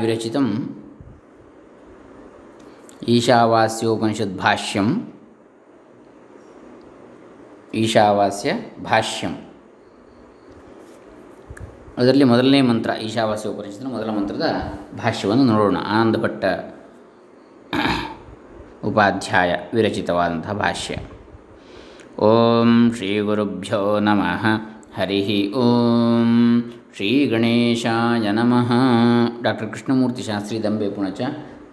ವಿರಚಿತಂ ಈಶಾವಾಸ್ಯೋಪನಿಷತ್ ಭಾಷ್ಯಂ ಈಶಾವಾಸ್ಯ ಭಾಷ್ಯಂ ಅದರಲ್ಲಿ ಮೊದಲನೇ ಮಂತ್ರ ಈಶಾವಾಸ್ಯ ಉಪನಿಷತ್ತಿನ ಮೊದಲ ಮಂತ್ರದ ಭಾಷ್ಯವನ್ನು ನೋಡೋಣ. ಆನಂದ ಭಟ್ಟ ಉಪಾಧ್ಯಾಯ ವಿರಚಿತವಾದಂತಹ ಭಾಷ್ಯ. ಓಂ ಶ್ರೀ ಗುರುಭ್ಯೋ ನಮಃ. ಹರಿ ಓಂ. ಶ್ರೀ ಗಣೇಶಾಯ ನಮಃ. ಡಾಕ್ಟರ್ ಕೃಷ್ಣಮೂರ್ತಿ ಶಾಸ್ತ್ರಿ ದಂಬೆ ಪುಣಚ,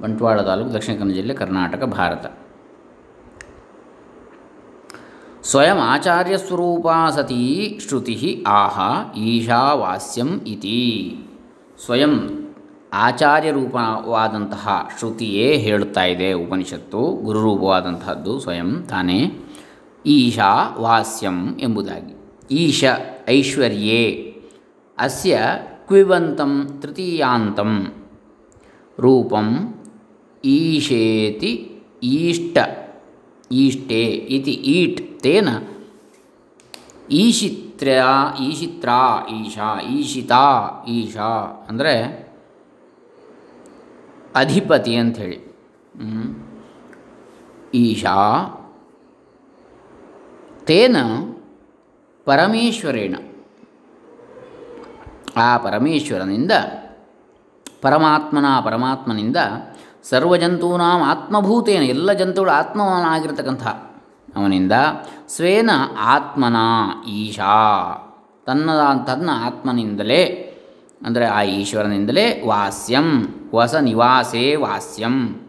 ಬಂಟ್ವಾಳ ತಾಲೂಕು ದಕ್ಷಿಣ ಕನ್ನಡ ಜಿಲ್ಲೆ ಕರ್ನಾಟಕ, ಭಾರತ. ಸ್ವಯಂ ಆಚಾರ್ಯಸ್ವರೂಪಾ ಸತಿ ಶ್ರುತಿ ಆಹ ಈಶಾವಾಸ್ಯಂ ಇತಿ. ಸ್ವಯಂ ಆಚಾರ್ಯರೂಪವಾದಂತಹ ಶ್ರುತಿಯೇ ಹೇಳುತ್ತಾ ಇದೆ ಉಪನಿಷತ್ತು. ಗುರುರೂಪವಾದಂತಹದ್ದು ಸ್ವಯಂ ತಾನೇ ಈಶಾ ವಾಸ್ಯಂ ಎಂಬುದಾಗಿ. ಈಶ ಐಶ್ವರ್ಯೇ ಅಸ್ಯ ಕ್ವಿಬಂತಂ ತೃತೀಯಾಂತಂ ರೂಪಂ ಈಶೇತಿ ಈಷ್ಟ ಈಷ್ಟೇ ಇತಿ ಈಟ್ ತೇನ ಈಶಿತ್ರ ಈಶಿತ್ರ ಈಶಾ ಈಶಿತಾ ಈಶಾ ಅಂದರೆ ಅಧಿಪತಿ ಅಂಥೇಳಿ. ಈಶಾ ತೇನ ಪರಮೇಶ್ವರೇಣ. ಆ ಪರಮೇಶ್ವರನಿಂದ, ಪರಮಾತ್ಮನ ಪರಮಾತ್ಮನಿಂದ ಸರ್ವಜಂತೂನಾಂ ಆತ್ಮಭೂತೇನ, ಎಲ್ಲ ಜಂತುಗಳು ಆತ್ಮವನಾಗಿರ್ತಕ್ಕಂಥ ಅವನಿಂದ ಸ್ವೇನ ಆತ್ಮನ ಈಶಾ. ತನ್ನದ ತನ್ನ ಆತ್ಮನಿಂದಲೇ, ಅಂದರೆ ಆ ಈಶ್ವರನಿಂದಲೇ ವಾಸ್ಯಂ, ವಸ ನಿವಾಸೇ ವಾಸ್ಯಂ.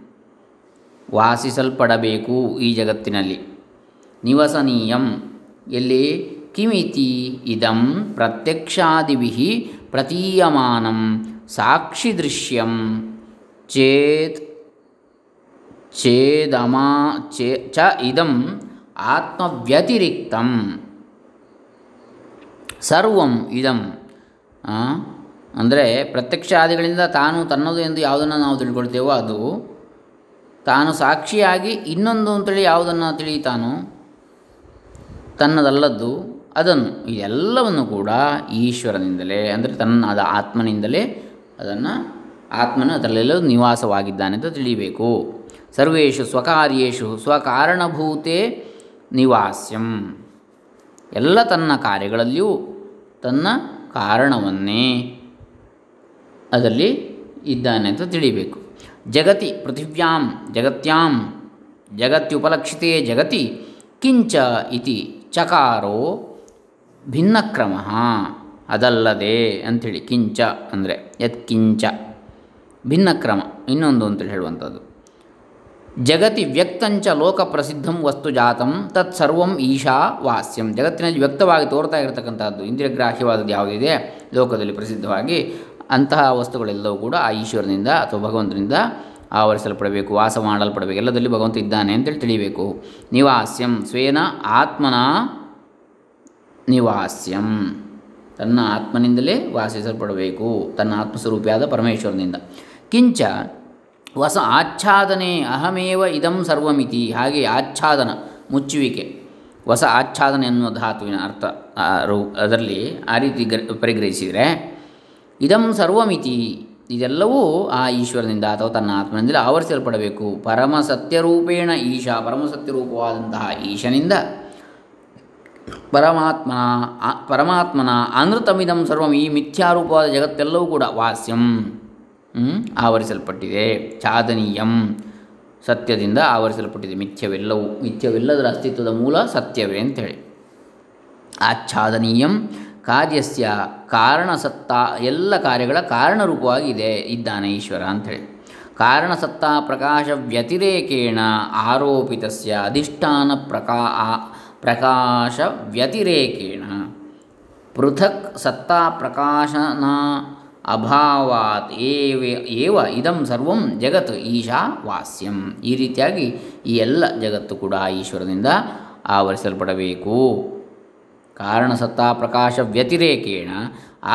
ವಾಸಿಸಲ್ಪಡಬೇಕು ಈ ಜಗತ್ತಿನಲ್ಲಿ. ನಿವಸನೀಯಂ. ಎಲ್ಲಿ? ಕಿಮಿತಿ ಇದಂ ಪ್ರತ್ಯಕ್ಷಾದಿಭಿ ಪ್ರತೀಯಮಾನಂ ಸಾಕ್ಷಿದೃಶ್ಯಂ ಚೇತ್ ಚೇದಮಾ ಚೇ ಚ ಇದಂ ಆತ್ಮವ್ಯತಿರಿಕ್ತಂ ಸರ್ವಂ ಇದಂ ಅಂದರೆ ಪ್ರತ್ಯಕ್ಷಾದಿಗಳಿಂದ ತಾನು ತನ್ನದು ಎಂದು ಯಾವುದನ್ನು ನಾವು ತಿಳ್ಕೊಳ್ತೇವೋ ಅದು. ತಾನು ಸಾಕ್ಷಿಯಾಗಿ ಇನ್ನೊಂದು ಅಂತೇಳಿ ಯಾವುದನ್ನು ತಿಳಿತಾನೋ ತನ್ನದಲ್ಲದ್ದು. ಅದನ್ನು ಇದೆಲ್ಲವನ್ನು ಕೂಡ ಈಶ್ವರನಿಂದಲೇ, ಅಂದರೆ ತನ್ನ ಅದ ಆತ್ಮನಿಂದಲೇ ಅದನ್ನು ಆತ್ಮನ ಅದರಲ್ಲೆಲ್ಲ ನಿವಾಸವಾಗಿದ್ದಾನೆ ಅಂತ ತಿಳಿಯಬೇಕು ಸರ್ವೇಷು ಸ್ವಕಾರ್ಯೇಷು ಸ್ವಕಾರಣಭೂತೆ ನಿವಾಸ್ಯಂ. ಎಲ್ಲ ತನ್ನ ಕಾರ್ಯಗಳಲ್ಲಿಯೂ ತನ್ನ ಕಾರಣವನ್ನೇ ಅದರಲ್ಲಿ ಇದ್ದಾನೆ ಅಂತ ತಿಳಿಯಬೇಕು ಜಗತಿ ಪೃಥಿವ್ಯಾಂ, ಜಗತ್ಯಾಂ, ಜಗತ್ಯುಪಲಕ್ಷಿತೇ ಜಗತಿ ಕಿಂಚ ಇತಿ ಚಕಾರೋ ಭಿನ್ನಕ್ರಮ. ಅದಲ್ಲದೆ ಅಂಥೇಳಿ ಕಿಂಚ ಅಂದರೆ ಯತ್ಕಿಂಚ ಭಿನ್ನಕ್ರಮ. ಇನ್ನೊಂದು ಅಂತೇಳಿ ಹೇಳುವಂಥದ್ದು. ಜಗತಿ ವ್ಯಕ್ತಂಚ ಲೋಕ ಪ್ರಸಿದ್ಧಂ ವಸ್ತು ಜಾತಂ ತತ್ಸರ್ವಂ ಈಶಾ ವಾಸ್ಯಂ. ಜಗತ್ತಿನಲ್ಲಿ ವ್ಯಕ್ತವಾಗಿ ತೋರ್ತಾ ಇರತಕ್ಕಂಥದ್ದು ಇಂದ್ರಿಯಗ್ರಾಹ್ಯವಾದದ್ದು ಯಾವುದಿದೆ? ಲೋಕದಲ್ಲಿ ಪ್ರಸಿದ್ಧವಾಗಿ ಅಂತಹ ವಸ್ತುಗಳೆಲ್ಲವೂ ಕೂಡ ಆ ಈಶ್ವರನಿಂದ ಅಥವಾ ಭಗವಂತನಿಂದ ಆವರಿಸಲ್ಪಡಬೇಕು, ವಾಸ ಮಾಡಲ್ಪಡಬೇಕು. ಎಲ್ಲದಲ್ಲಿ ಭಗವಂತ ಇದ್ದಾನೆ ಅಂತೇಳಿ ತಿಳಿಬೇಕು ನಿವಾಸ್ಯಂ ಸ್ವೇನ ಆತ್ಮನ ನಿವಾಸ್ಯಂ. ತನ್ನ ಆತ್ಮನಿಂದಲೇ ವಾಸಿಸಲ್ಪಡಬೇಕು. ತನ್ನ ಆತ್ಮಸ್ವರೂಪಿಯಾದ ಪರಮೇಶ್ವರನಿಂದ. ಕಿಂಚ ವಸ ಆಚ್ಛಾದನೆ ಅಹಮೇವ ಇದಂ ಸರ್ವಮಿತಿ. ಹಾಗೆ ಆಚ್ಛಾದನ, ಮುಚ್ಚುವಿಕೆ. ಹೊಸ ಆಚ್ಛಾದನೆ ಎನ್ನುವ ಧಾತುವಿನ ಅರ್ಥ ಅದರಲ್ಲಿ ಆ ರೀತಿ ಗ್ರ, ಪರಿಗ್ರಹಿಸಿದರೆ, ಇದಂ ಸರ್ವಮಿತಿ. ಇದೆಲ್ಲವೂ ಆ ಈಶ್ವರನಿಂದ ಅಥವಾ ತನ್ನ ಆತ್ಮನಿಂದಲೇ ಆವರಿಸಲ್ಪಡಬೇಕು. ಪರಮ ಸತ್ಯರೂಪೇಣ ಈಶಾ ಪರಮ ಈಶನಿಂದ ಪರಮಾತ್ಮನ ಪರಮಾತ್ಮನ ಅನೃತಮಿದಂ ಸರ್ವಂ ಈ ಮಿಥ್ಯಾರೂಪವಾದ ಜಗತ್ತೆಲ್ಲವೂ ಕೂಡ ವಾಸ್ಯಂ ಆವರಿಸಲ್ಪಟ್ಟಿದೆ. ಚಾದನೀಯಂ, ಸತ್ಯದಿಂದ ಆವರಿಸಲ್ಪಟ್ಟಿದೆ. ಮಿಥ್ಯವೆಲ್ಲವೂ, ಮಿಥ್ಯವೆಲ್ಲದರ ಅಸ್ತಿತ್ವದ ಮೂಲ ಸತ್ಯವೇ ಅಂತೇಳಿ ಆಚ್ಛಾದನೀಯಂ ಕಾರ್ಯಸ್ಯ ಕಾರಣಸತ್ತ, ಎಲ್ಲ ಕಾರ್ಯಗಳ ಕಾರಣರೂಪವಾಗಿದೆ ಇದ್ದಾನೆ ಈಶ್ವರ ಅಂಥೇಳಿ. ಕಾರಣಸತ್ತ ಪ್ರಕಾಶ ವ್ಯತಿರೇಕೇಣ ಆರೋಪಿತಸ್ಯ ಅಧಿಷ್ಠಾನ ಪ್ರಕಾ ಪ್ರಕಾಶ ವ್ಯತಿರೇಕೇಣ ಪೃಥಕ್ ಸತ್ತಾ ಪ್ರಕಾಶನ ಅಭಾವಾತ್ ಏವ ಇದಂ ಸರ್ವಂ ಜಗತ್ ಈಶಾ ವಾಸ್ಯಂ. ಈ ರೀತಿಯಾಗಿ ಈ ಎಲ್ಲ ಜಗತ್ತು ಕೂಡ ಈಶ್ವರನಿಂದ ಆವರಿಸಲ್ಪಡಬೇಕು. ಕಾರಣಸತ್ತಾ ಪ್ರಕಾಶ ವ್ಯತಿರೇಕೇಣ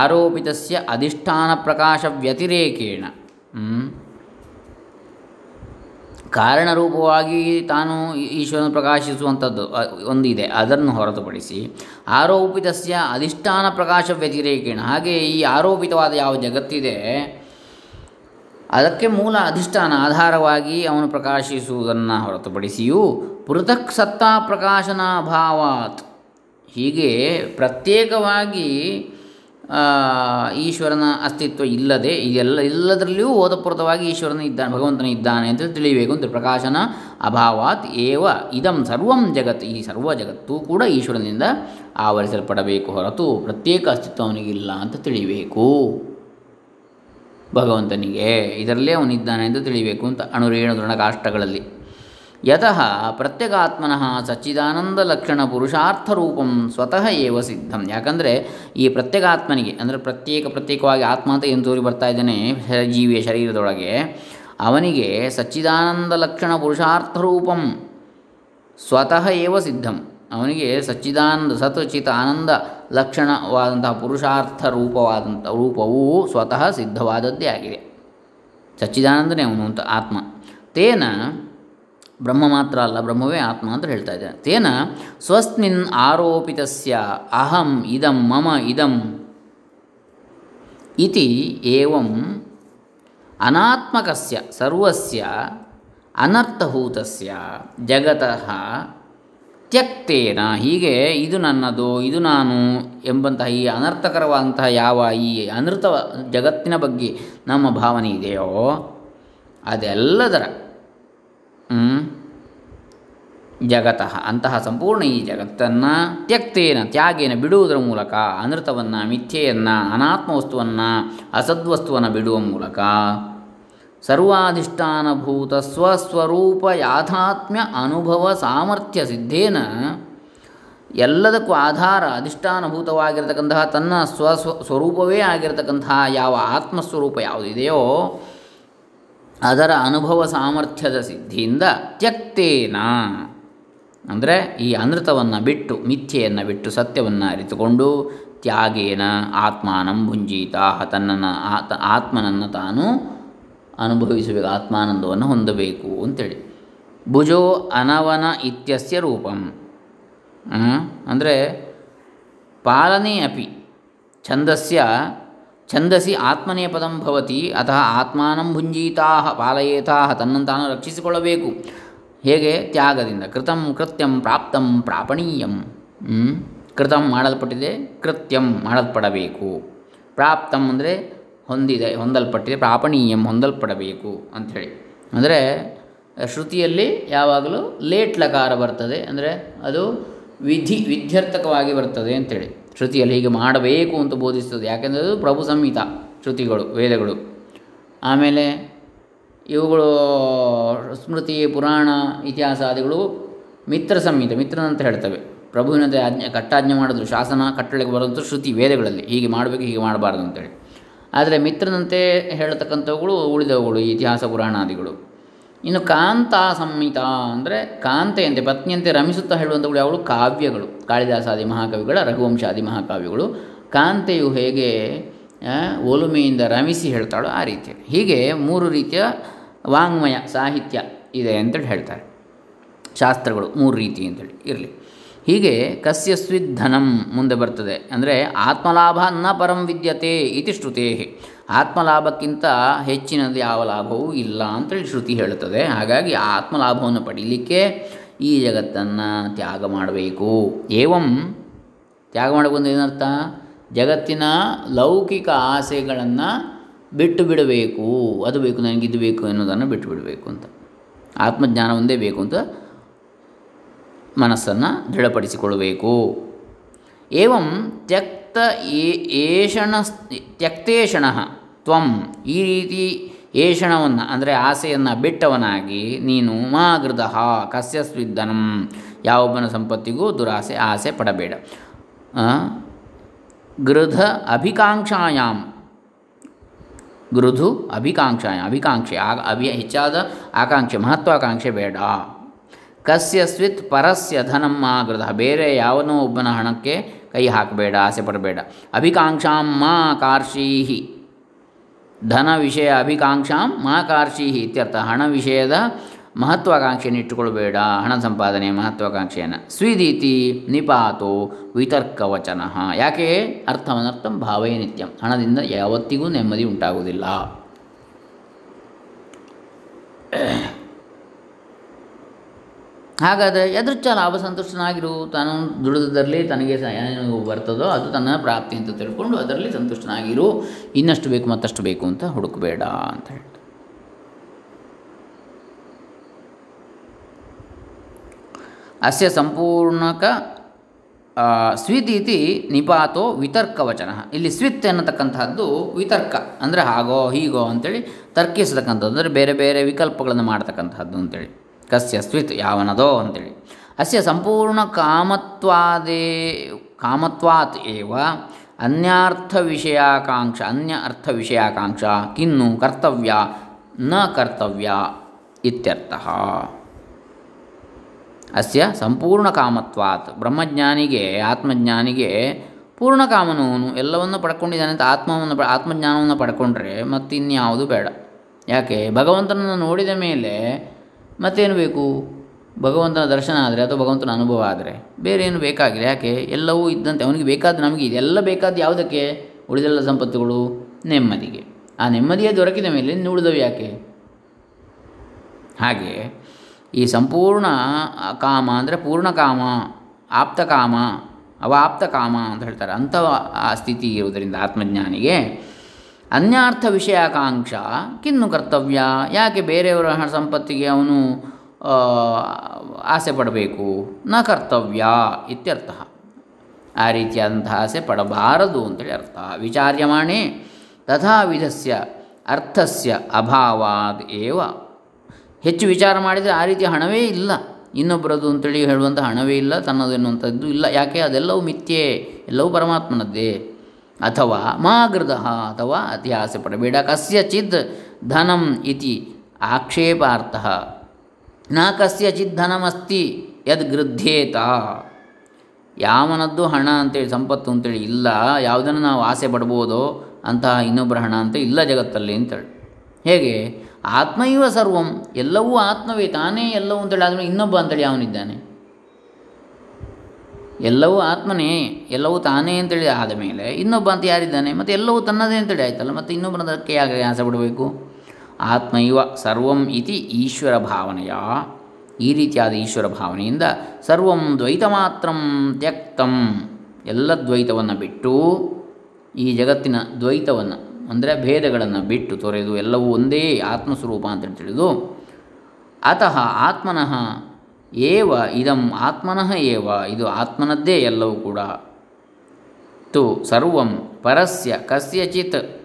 ಆರೋಪಿತಸ್ಯ ಅಧಿಷ್ಠಾನ ಪ್ರಕಾಶ ವ್ಯತಿರೇಕೇಣ ಕಾರಣರೂಪವಾಗಿ ತಾನು ಈಶ್ವರನ ಪ್ರಕಾಶಿಸುವಂಥದ್ದು ಒಂದಿದೆ. ಅದನ್ನು ಹೊರತುಪಡಿಸಿ ಆರೋಪಿತಸ್ಯ ಅಧಿಷ್ಠಾನ ಪ್ರಕಾಶ ವ್ಯತಿರೇಕೇಣ. ಹಾಗೆ ಈ ಆರೋಪಿತವಾದ ಯಾವ ಜಗತ್ತಿದೆ, ಅದಕ್ಕೆ ಮೂಲ ಅಧಿಷ್ಠಾನ ಆಧಾರವಾಗಿ ಅವನು ಪ್ರಕಾಶಿಸುವುದನ್ನು ಹೊರತುಪಡಿಸಿಯೂ ಪೃಥಕ್ ಸತ್ತಾ ಪ್ರಕಾಶನ ಭಾವಾತ್ ಹೀಗೆ ಪ್ರತ್ಯೇಕವಾಗಿ ಈಶ್ವರನ ಅಸ್ತಿತ್ವ ಇಲ್ಲದೆ ಇದೆಲ್ಲ ಎಲ್ಲದರಲ್ಲಿಯೂ ಓತಪ್ರೋತವಾಗಿ ಈಶ್ವರನ ಇದ್ದಾನೆ, ಭಗವಂತನ ಇದ್ದಾನೆ ಅಂತ ತಿಳಿಯಬೇಕು ಅಂತ ಪ್ರಕಾಶನ ಅಭಾವಾತ್ ಏವ ಇದಂ ಸರ್ವಂ ಜಗತ್. ಈ ಸರ್ವ ಜಗತ್ತು ಕೂಡ ಈಶ್ವರನಿಂದ ಆವರಿಸಲ್ಪಡಬೇಕು ಹೊರತು ಪ್ರತ್ಯೇಕ ಅಸ್ತಿತ್ವ ಅವನಿಗಿಲ್ಲ ಅಂತ ತಿಳಿಯಬೇಕು. ಭಗವಂತನಿಗೆ ಇದರಲ್ಲೇ ಅವನಿದ್ದಾನೆ ಅಂತ ತಿಳಿಯಬೇಕು ಅಂತ ಅಣುರೇಣು ದೃಢಕಾಷ್ಟಗಳಲ್ಲಿ ಯತಃ ಪ್ರತ್ಯಗಾತ್ಮನಃ ಸಚ್ಚಿದಾನಂದ ಲಕ್ಷಣ ಪುರುಷಾರ್ಥ ರೂಪಂ ಸ್ವತಃ ಏವ ಸಿದ್ಧಂ ಯಾಕಂದರೆ ಈ ಪ್ರತ್ಯಗಾತ್ಮನಿಗೆ, ಅಂದರೆ ಪ್ರತ್ಯೇಕ ಪ್ರತ್ಯೇಕವಾಗಿ ಆತ್ಮ ಅಂತ ಏನು ತೋರಿ ಬರ್ತಾ ಇದ್ದಾನೆ ಜೀವಿಯ ಶರೀರದೊಳಗೆ, ಅವನಿಗೆ ಸಚ್ಚಿದಾನಂದ ಲಕ್ಷಣ ಪುರುಷಾರ್ಥ ರೂಪಂ ಸ್ವತಃ ಏವ ಸಿದ್ಧಂ। ಅವನಿಗೆ ಸಚ್ಚಿದಾನಂದ ಸತ್ಚಿತ ಆನಂದ ಲಕ್ಷಣವಾದಂತಹ ಪುರುಷಾರ್ಥ ರೂಪವಾದಂಥ ರೂಪವೂ ಸ್ವತಃ ಸಿದ್ಧವಾದದ್ದೇ ಆಗಿದೆ। ಸಚ್ಚಿದಾನಂದನೇ ಅವನು ಅಂತ, ಆತ್ಮ। ತೇನ ಬ್ರಹ್ಮ ಮಾತ್ರ ಅಲ್ಲ, ಬ್ರಹ್ಮವೇ ಆತ್ಮ ಅಂತ ಹೇಳ್ತಾ ಇದ್ದಾನೆ ತೇನ ಸ್ವಸ್ಮಿನ್ ಆರೋಪಿತಸ್ಯ ಅಹಂ ಇದಂ ಮಮ ಇದಂ ಇತಿ ಏವಂ ಅನಾತ್ಮಕಸ್ಯ ಸರ್ವಸ್ಯ ಅನರ್ಥಭೂತಸ್ಯ ಜಗತಃ ತ್ಯಕ್ತೇನ. ಹೀಗೆ ಇದು ನನ್ನದು, ಇದು ನಾನು ಎಂಬಂತಹ ಈ ಅನರ್ಥಕರವಾದಂತಹ ಯಾವ ಈ ಅನೃತ ಜಗತ್ತಿನ ಬಗ್ಗೆ ನಮ್ಮ ಭಾವನೆ ಇದೆಯೋ ಅದೆಲ್ಲದರ ಜಗತಃ. ಅಂತಹ ಸಂಪೂರ್ಣ ಈ ಜಗತ್ತನ್ನು ತ್ಯಕ್ತೇನ ತ್ಯಾಗೇನ ಬಿಡುವುದರ ಮೂಲಕ ಅನೃತವನ್ನು ಮಿಥ್ಯೆಯನ್ನು ಅನಾತ್ಮ ವಸ್ತುವನ್ನು ಅಸದ್ವಸ್ತುವನ್ನು ಬಿಡುವ ಮೂಲಕ ಸರ್ವಾಧಿಷ್ಠಾನಭೂತ ಸ್ವಸ್ವರೂಪ ಯಾಥಾತ್ಮ್ಯ ಅನುಭವ ಸಾಮರ್ಥ್ಯ ಸಿದ್ಧೇನ ಎಲ್ಲದಕ್ಕೂ ಆಧಾರ ಅಧಿಷ್ಠಾನಭೂತವಾಗಿರತಕ್ಕಂತಹ ತನ್ನ ಸ್ವ ಸ್ವ- ಸ್ವರೂಪವೇ ಆಗಿರತಕ್ಕಂತಹ ಯಾವ ಆತ್ಮಸ್ವರೂಪ ಯಾವುದಿದೆಯೋ ಅದರ ಅನುಭವ ಸಾಮರ್ಥ್ಯದ ಸಿದ್ಧಿಯಿಂದ ತ್ಯಕ್ತೇನ. ಅಂದರೆ ಈ ಅನೃತವನ್ನು ಬಿಟ್ಟು, ಮಿಥ್ಯೆಯನ್ನು ಬಿಟ್ಟು, ಸತ್ಯವನ್ನು ಅರಿತುಕೊಂಡು ತ್ಯಾಗೇನ, ಆತ್ಮಾನಂ ಭುಂಜೀತ ತನ್ನನ್ನು ಆತ, ಆತ್ಮನನ್ನು ತಾನು ಅನುಭವಿಸಬೇಕು ಆತ್ಮಾನಂದವನ್ನು ಹೊಂದಬೇಕು ಅಂತೇಳಿ. ಭುಜೋ ಅನವನ ಇತ್ಯಸ್ಯ ರೂಪಂ. ಅಂದರೆ ಪಾಲನೆ ಅಪಿ, ಛಂದಸ್ಯ ಛಂದಸಿ ಆತ್ಮನೇಪದಂ ಭವತಿ, ಅತಃ ಆತ್ಮಾನಂ ಭುಂಜೀತಾ ಪಾಲಯೇತಾ ತನ್ನನ್ನು ತಾನು ರಕ್ಷಿಸಿಕೊಳ್ಳಬೇಕು. ಹೇಗೆ? ತ್ಯಾಗದಿಂದ. ಕೃತಂ ಕೃತ್ಯಂ ಪ್ರಾಪ್ತಂ ಪ್ರಾಪಣೀಯಂ? ಕೃತಂ ಮಾಡಲ್ಪಟ್ಟಿದೆ, ಕೃತ್ಯಂ ಮಾಡಲ್ಪಡಬೇಕು. ಪ್ರಾಪ್ತಂ ಅಂದರೆ ಹೊಂದಿದೆ, ಹೊಂದಲ್ಪಟ್ಟಿದೆ, ಪ್ರಾಪಣೀಯಂ ಹೊಂದಲ್ಪಡಬೇಕು ಅಂಥೇಳಿ. ಅಂದರೆ, ಶ್ರುತಿಯಲ್ಲಿ ಯಾವಾಗಲೂ ಲೇಟ್ ಲಕಾರ ಬರ್ತದೆ, ಅಂದರೆ ಅದು ವಿಧಿ ವಿಧ್ಯರ್ಥಕವಾಗಿ ಬರ್ತದೆ ಅಂತೇಳಿ ಶ್ರುತಿಯಲ್ಲಿ ಹೀಗೆ ಮಾಡಬೇಕು ಅಂತ ಬೋಧಿಸ್ತದೆ. ಯಾಕೆಂದರೆ ಅದು ಪ್ರಭು ಸಂಹಿತ ಶ್ರುತಿಗಳು, ವೇದಗಳು. ಆಮೇಲೆ ಇವುಗಳು ಸ್ಮೃತಿ, ಪುರಾಣ ಇತಿಹಾಸಾದಿಗಳು ಮಿತ್ರ ಸಂಹಿತ ಮಿತ್ರನಂತ ಹೇಳ್ತವೆ. ಪ್ರಭುವಿನಂತೆ ಆಜ್ಞೆ, ಕಟ್ಟಾಜ್ಞೆ ಮಾಡಿದ್ರು, ಶಾಸನ ಕಟ್ಟಳೆಗೆ ಬರೋದು ಶ್ರುತಿ ವೇದಗಳಲ್ಲಿ ಹೀಗೆ ಮಾಡಬೇಕು, ಹೀಗೆ ಮಾಡಬಾರ್ದು ಅಂತೇಳಿ. ಆದರೆ ಮಿತ್ರನಂತೆ ಹೇಳತಕ್ಕಂಥವುಗಳು ಉಳಿದವುಗಳು ಇತಿಹಾಸ, ಪುರಾಣ ಪುರಾಣಾದಿಗಳು ಇನ್ನು ಕಾಂತಾ ಸಂಹಿತ ಅಂದರೆ ಕಾಂತೆಯಂತೆ, ಪತ್ನಿಯಂತೆ ರಮಿಸುತ್ತಾ ಹೇಳುವಂಥವುಗಳು ಯಾವಳು ಕಾವ್ಯಗಳು. ಕಾಳಿದಾಸಾದಿ ಮಹಾಕವಿಗಳ, ರಘುವಂಶಾದಿ ಮಹಾಕಾವ್ಯಗಳು. ಕಾಂತೆಯು ಹೇಗೆ ಒಲುಮೆಯಿಂದ ರಮಿಸಿ ಹೇಳ್ತಾಳೋ ಆ ರೀತಿ. ಹೀಗೆ ಮೂರು ರೀತಿಯ ವಾಂಗ್ಮಯ ಸಾಹಿತ್ಯ ಇದೆ ಅಂತೇಳಿ ಹೇಳ್ತಾರೆ. ಶಾಸ್ತ್ರಗಳು ಮೂರು ರೀತಿ ಅಂತೇಳಿ ಇರಲಿ. ಹೀಗೆ ಕಸ್ಯ ಧನಂ ಮುಂದೆ ಬರ್ತದೆ. ಅಂದರೆ ಆತ್ಮಲಾಭ ನ ಪರಂ ವಿದ್ಯತೆ ಇತಿ ಶ್ರುತೇ ಆತ್ಮಲಾಭಕ್ಕಿಂತ ಹೆಚ್ಚಿನದು ಯಾವ ಲಾಭವೂ ಇಲ್ಲ ಅಂತೇಳಿ ಶ್ರುತಿ ಹೇಳುತ್ತದೆ. ಹಾಗಾಗಿ ಆ ಆತ್ಮಲಾಭವನ್ನು ಪಡೀಲಿಕ್ಕೆ ಈ ಜಗತ್ತನ್ನು ತ್ಯಾಗ ಮಾಡಬೇಕು. ಏವಂ ತ್ಯಾಗ ಮಾಡಬೇಕು ಏನರ್ಥ? ಜಗತ್ತಿನ ಲೌಕಿಕ ಆಸೆಗಳನ್ನು ಬಿಟ್ಟು ಬಿಡಬೇಕು. ಅದು ಬೇಕು, ನನಗೆ ಇದು ಬೇಕು ಎನ್ನುವುದನ್ನು ಬಿಟ್ಟು ಬಿಡಬೇಕು ಅಂತ. ಆತ್ಮಜ್ಞಾನ ಒಂದೇ ಬೇಕು ಅಂತ ಮನಸ್ಸನ್ನು ದೃಢಪಡಿಸಿಕೊಳ್ಳಬೇಕು. ಏವಂ ಏ- ಏಷಣ ತ್ಯಕ್ತೇಷಣ ತ್ವಂ. ಈ ರೀತಿ ಏಷಣವನ್ನು, ಅಂದರೆ ಆಸೆಯನ್ನು ಬಿಟ್ಟವನಾಗಿ ನೀನು ಮಾ ಕಸ್ಯ ಸ್ವಿದ್ದನಂ ಯಾವೊಬ್ಬನ ಸಂಪತ್ತಿಗೂ ದುರಾಸೆ, ಆಸೆ ಪಡಬೇಡ. ಗೃಧ ಅಭಿಕಾಂಕ್ಷಾಯಾಮ್ ಗೃಧು ಅಭಿಕಾಂಕ್ಷಾಯ, ಅಭಿಕಾಂಕ್ಷೆ ಆ ಅಭಿ, ಹೆಚ್ಚಾದ ಆಕಾಂಕ್ಷೆ, ಮಹತ್ವಾಕಾಂಕ್ಷೆ ಬೇಡ. ಕಸ್ಯ ಸ್ವಿತ್ ಪರಸ್ಯ ಧನಂ ಗೃಧ ಬೇರೆ ಯಾವನೋ ಒಬ್ಬನ ಹಣಕ್ಕೆ ಕೈ ಹಾಕಬೇಡ, ಆಸೆ ಪಡಬೇಡ. ಅಭಿಕಾಂಕ್ಷಾಂ ಮಾ ಕಾರ್ಷೀಹಿ ಧನ ವಿಷಯ ಅಭಿಕಾಂಕ್ಷಾಂ ಮಾ ಕಾರ್ಷೀಹಿ ಇತ್ಯರ್ಥ. ಹಣ ವಿಷಯದ ಮಹತ್ವಾಕಾಂಕ್ಷೆಯನ್ನು ಇಟ್ಟುಕೊಳ್ಬೇಡ ಹಣ ಸಂಪಾದನೆ ಮಹತ್ವಾಕಾಂಕ್ಷೆಯನ್ನು. ಸ್ವೀದೀತಿ ನಿಪಾತೋ ವಿತರ್ಕವಚನ. ಯಾಕೆ? ಅರ್ಥವನರ್ಥಂ ಭಾವೇ ನಿತ್ಯಂ ಹಣದಿಂದ ಯಾವತ್ತಿಗೂ ನೆಮ್ಮದಿ ಉಂಟಾಗುವುದಿಲ್ಲ. ಹಾಗಾದರೆ ಯದೃಚ್ಛ ಲಾಭ ಸಂತುಷ್ಟನಾಗಿರು, ತಾನು ದುಡಿದರಲ್ಲಿ ತನಗೆ ಏನು ಬರ್ತದೋ ಅದು ತನ್ನ ಪ್ರಾಪ್ತಿ ಅಂತ ತಿಳ್ಕೊಂಡು ಅದರಲ್ಲಿ ಸಂತುಷ್ಟನಾಗಿರು. ಇನ್ನಷ್ಟು ಬೇಕು, ಮತ್ತಷ್ಟು ಬೇಕು ಅಂತ ಹುಡುಕಬೇಡ ಅಂತ ಹೇಳ್ತಾರೆ ಅಸ್ಯ ಸಂಪೂರ್ಣಕ ಸ್ವಿತ್ ಇತಿ ನಿಪಾತೋ ವಿತರ್ಕವಚನ. ಇಲ್ಲಿ ಸ್ವಿತ್ ಎನ್ನತಕ್ಕಂತಹದ್ದು ವಿತರ್ಕ, ಅಂದರೆ ಹಾಗೋ ಹೀಗೋ ಅಂತೇಳಿ ತರ್ಕಿಸತಕ್ಕಂಥದ್ದು, ಅಂದರೆ ಬೇರೆ ಬೇರೆ ವಿಕಲ್ಪಗಳನ್ನು ಮಾಡ್ತಕ್ಕಂಥದ್ದು ಅಂತೇಳಿ. ಕಸ್ಯ ಸ್ವಿತ್ ಯಾವನದೋ ಅಂತೇಳಿ. ಅಸ್ಯ ಸಂಪೂರ್ಣ ಕಾಮತ್ವಾದೇ, ಕಾಮತ್ವಾತ್ ಏವ ಅನ್ಯಾರ್ಥ ವಿಷಯಾಕಾಂಕ್ಷ ಅನ್ಯ ಅರ್ಥ ವಿಷಯಾಕಾಂಕ್ಷ ಕಿನ್ನು ಕರ್ತವ್ಯ, ನ ಕರ್ತವ್ಯ ಇತ್ಯರ್ಥ. ಅಸ್ಯ ಸಂಪೂರ್ಣ ಕಾಮತ್ವಾತ್, ಬ್ರಹ್ಮಜ್ಞಾನಿಗೆ, ಆತ್ಮಜ್ಞಾನಿಗೆ ಪೂರ್ಣ ಕಾಮನು ಅವನು ಎಲ್ಲವನ್ನು ಪಡ್ಕೊಂಡಿದ್ದಾನೆ ಅಂತ ಆತ್ಮವನ್ನು ಆತ್ಮಜ್ಞಾನವನ್ನು ಪಡ್ಕೊಂಡ್ರೆ ಮತ್ತಿನ್ಯಾವುದು ಬೇಡ. ಯಾಕೆ? ಭಗವಂತನನ್ನು ನೋಡಿದ ಮೇಲೆ ಮತ್ತೇನು ಬೇಕು? ಭಗವಂತನ ದರ್ಶನ ಆದರೆ ಅಥವಾ ಭಗವಂತನ ಅನುಭವ ಆದರೆ? ಬೇರೆ ಏನು ಬೇಕಾಗಿಲ್ಲ. ಯಾಕೆ? ಎಲ್ಲವೂ ಇದ್ದಂತೆ. ಅವನಿಗೆ ಬೇಕಾದ ನಮಗೆ ಇದೆಲ್ಲ ಬೇಕಾದ ಯಾವುದಕ್ಕೆ? ಉಳಿದೆಲ್ಲ ಸಂಪತ್ತುಗಳು ನೆಮ್ಮದಿಗೆ. ಆ ನೆಮ್ಮದಿಯೇ ದೊರಕಿದ ಮೇಲೆ ಉಳಿದವು ಯಾಕೆ? ಹಾಗೆ ಈ ಸಂಪೂರ್ಣ ಕಾಮ ಅಂದರೆ ಪೂರ್ಣ ಕಾಮ, ಆಪ್ತ ಕಾಮ, ಅವಾಪ್ತ ಕಾಮ ಅಂತ ಹೇಳ್ತಾರೆ. ಅಂಥ ಆ ಸ್ಥಿತಿ ಇರುವುದರಿಂದ ಆತ್ಮಜ್ಞಾನಿಗೆ ಅನ್ಯಾರ್ಥ ವಿಷಯಾಕಾಂಕ್ಷ, ಕಿನ್ನು ಕರ್ತವ್ಯ, ಯಾಕೆ ಬೇರೆಯವರ ಸಂಪತ್ತಿಗೆ ಅವನು ಆಸೆ ಪಡಬೇಕು? ನ ಕರ್ತವ್ಯ ಇತ್ಯರ್ಥ. ಆ ರೀತಿಯಾದಂತಹ ಆಸೆ ಪಡಬಾರದು ಅಂತೇಳಿ ಅರ್ಥ. ವಿಚಾರ್ಯಮಾಣೆ ತಥಾವಿಧಸ್ಯ ಅರ್ಥಸ್ಯ ಅಭಾವಾದ್ ಹೆಚ್ಚು ವಿಚಾರ ಮಾಡಿದರೆ ಆ ರೀತಿಯ ಹಣವೇ ಇಲ್ಲ. ಇನ್ನೊಬ್ಬರದು ಅಂತೇಳಿ ಹೇಳುವಂಥ ಹಣವೇ ಇಲ್ಲ, ತನ್ನದು ಎನ್ನುವಂಥದ್ದು ಇಲ್ಲ. ಯಾಕೆ? ಅದೆಲ್ಲವೂ ಮಿಥ್ಯೆ, ಎಲ್ಲವೂ ಪರಮಾತ್ಮನದ್ದೇ. ಅಥವಾ ಮಾಗೃದ ಅಥವಾ ಅತಿ ಆಸೆ ಪಡಬೇಡ ಕಸ್ಯಚಿದ್ ಧನಂ ಇತಿ ಆಕ್ಷೇಪಾರ್ಥ. ನ ಕಸ್ಯಚಿತ್ ಧನಮಸ್ತಿ ಯದ್ ಗೃಧ್ಯೇತ. ಯಾವನದ್ದು ಹಣ ಅಂತೇಳಿ, ಸಂಪತ್ತು ಅಂತೇಳಿ ಇಲ್ಲ, ಯಾವುದನ್ನು ನಾವು ಆಸೆ ಪಡ್ಬೋದೋ ಅಂತಹ ಇನ್ನೊಬ್ಬರ ಹಣ ಅಂತ ಇಲ್ಲ ಜಗತ್ತಲ್ಲಿ ಅಂತೇಳಿ. ಹೇಗೆ? ಆತ್ಮೈವ ಸರ್ವಂ, ಎಲ್ಲವೂ ಆತ್ಮವೇ, ತಾನೇ ಎಲ್ಲವೂ ಅಂತೇಳಿ, ಆದಮೇಲೆ ಇನ್ನೊಬ್ಬ ಅಂತೇಳಿ ಅವನಿದ್ದಾನೆ ಎಲ್ಲವೂ ಆತ್ಮನೇ, ಎಲ್ಲವೂ ತಾನೇ ಅಂತೇಳಿ ಆದ ಮೇಲೆ ಇನ್ನೊಬ್ಬ ಅಂತ ಯಾರಿದ್ದಾನೆ? ಮತ್ತು ಎಲ್ಲವೂ ತನ್ನದೇ ಅಂತೇಳಿ ಆಯ್ತಲ್ಲ, ಮತ್ತು ಇನ್ನೊಬ್ಬನದಕ್ಕೆ ಯಾಕೆ ಆಸೆ ಬಿಡಬೇಕು ಆತ್ಮೈವ ಸರ್ವಂ ಇತಿ ಈಶ್ವರ ಭಾವನೆಯ. ಈ ರೀತಿಯಾದ ಈಶ್ವರ ಭಾವನೆಯಿಂದ ಸರ್ವಂ ದ್ವೈತ ಮಾತ್ರ ತ್ಯಕ್ತಂ. ಎಲ್ಲ ದ್ವೈತವನ್ನು ಬಿಟ್ಟು, ಈ ಜಗತ್ತಿನ ದ್ವೈತವನ್ನು, ಅಂದರೆ ಭೇದಗಳನ್ನು ಬಿಟ್ಟು ತೊರೆದು ಎಲ್ಲವೂ ಒಂದೇ ಆತ್ಮಸ್ವರೂಪ ಅಂತೇಳಿ ತಿಳಿದು, ಅತಃ ಆತ್ಮನಃ ಏವ ಇದಂ ಆತ್ಮನಃ ಏವ, ಇದು ಆತ್ಮನದ್ದೇ ಎಲ್ಲವೂ ಕೂಡ. ತು ಸರ್ವಂ ಪರಸ್ಯ ಕಸ್ಯಚಿತ್.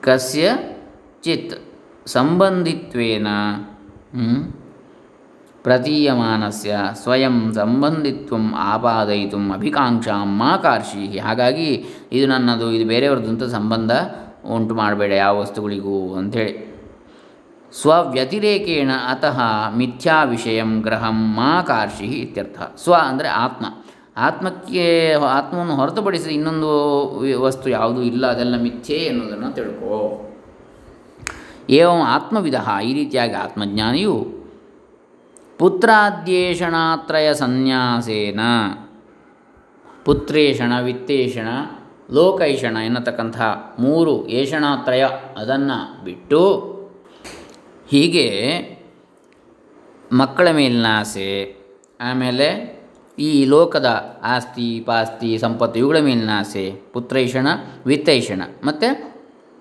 ಕಸ್ಯಚಿತ್ ಸಂಬಂಧಿತ್ವೇನ ಪ್ರತೀಯಮಾನಸ್ಯ ಸ್ವಯಂ ಸಂಬಂಧಿತ್ವ ಆಪಾದಯಿತು ಅಭಿಕಾಂಕ್ಷಾಂ ಮಾ ಕಾರ್ಷಿ ಹಾಗಾಗಿ ಇದು ನನ್ನದು, ಇದು ಬೇರೆಯವ್ರದ್ದು ಅಂತ ಸಂಬಂಧ ಉಂಟು ಮಾಡಬೇಡ ಯಾವ ವಸ್ತುಗಳಿಗೂ ಅಂಥೇಳಿ. ಸ್ವವ್ಯತಿರೇಕೇಣ ಅತಃ ಮಿಥ್ಯಾ ವಿಷಯಂ ಗ್ರಹಂ ಮಾ ಕಾರ್ಷಿ ಇತ್ಯರ್ಥ. ಸ್ವ ಅಂದರೆ ಆತ್ಮ. ಆತ್ಮಕ್ಕೆ ಆತ್ಮವನ್ನು ಹೊರತುಪಡಿಸಿ ಇನ್ನೊಂದು ವಸ್ತು ಯಾವುದೂ ಇಲ್ಲ, ಅದೆಲ್ಲ ಮಿಥ್ಯೆ ಎನ್ನುವುದನ್ನು ತಿಳ್ಕೋ. ಏವಂ ಆತ್ಮವಿಧ ಈ ರೀತಿಯಾಗಿ ಆತ್ಮಜ್ಞಾನಿಯು ಪುತ್ರಾದ್ಯೇಷಣಾತ್ರಯ ಸನ್ಯಾಸೇನ. ಪುತ್ರೇಷಣ, ವಿತ್ತೇಷಣ, ಲೋಕೈಷಣ ಎನ್ನತಕ್ಕಂಥ ಮೂರು ಏಷಣಾತ್ರಯ ಅದನ್ನು ಬಿಟ್ಟು ಹೀಗೆ ಮಕ್ಕಳ ಮೇಲಿನ ಆಸೆ, ಆಮೇಲೆ ಈ ಲೋಕದ ಆಸ್ತಿ, ಪಾಸ್ತಿ, ಸಂಪತ್ತು ಇವುಗಳ ಮೇಲಿನ ಆಸೆ, ಪುತ್ರೈಷಣ, ವಿತ್ತೈಷಣ ಮತ್ತು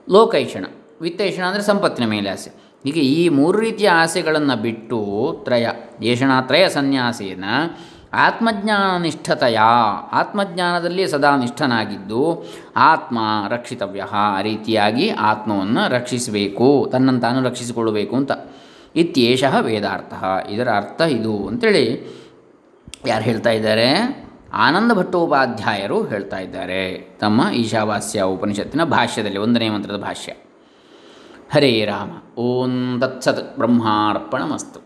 ಲೋಕೈಷಣ. ವಿತ್ತೈಷಣ ಅಂದರೆ ಸಂಪತ್ತಿನ ಮೇಲೆ ಆಸೆ. ಹೀಗೆ ಈ ಮೂರು ರೀತಿಯ ಆಸೆಗಳನ್ನು ಬಿಟ್ಟು ತ್ರಯ ಏಷಣಾತ್ರಯ ಸನ್ಯಾಸೇನ ಆತ್ಮಜ್ಞಾನನಿಷ್ಠತೆಯ, ಆತ್ಮಜ್ಞಾನದಲ್ಲಿ ಸದಾ ನಿಷ್ಠನಾಗಿದ್ದು, ಆತ್ಮ ರಕ್ಷಿತವ್ಯ, ಆ ರೀತಿಯಾಗಿ ಆತ್ಮವನ್ನು ರಕ್ಷಿಸಬೇಕು, ತನ್ನನ್ನು ತಾನು ರಕ್ಷಿಸಿಕೊಳ್ಳಬೇಕು ಅಂತ ಇತ್ಯೇಷ ವೇದಾರ್ಥ. ಇದರ ಅರ್ಥ ಇದು ಅಂತೇಳಿ ಯಾರು ಹೇಳ್ತಾ ಇದ್ದಾರೆ? ಆನಂದ ಭಟ್ಟೋಪಾಧ್ಯಾಯರು ಹೇಳ್ತಾ ಇದ್ದಾರೆ ತಮ್ಮ ಈಶಾವಾಸ್ಯ ಉಪನಿಷತ್ತಿನ ಭಾಷ್ಯದಲ್ಲಿ, ಒಂದನೇ ಮಂತ್ರದ ಭಾಷ್ಯ. ಹರೇ ರಾಮ, ಓಂ ತತ್ಸತ್ ಬ್ರಹ್ಮಾರ್ಪಣಮಸ್ತು.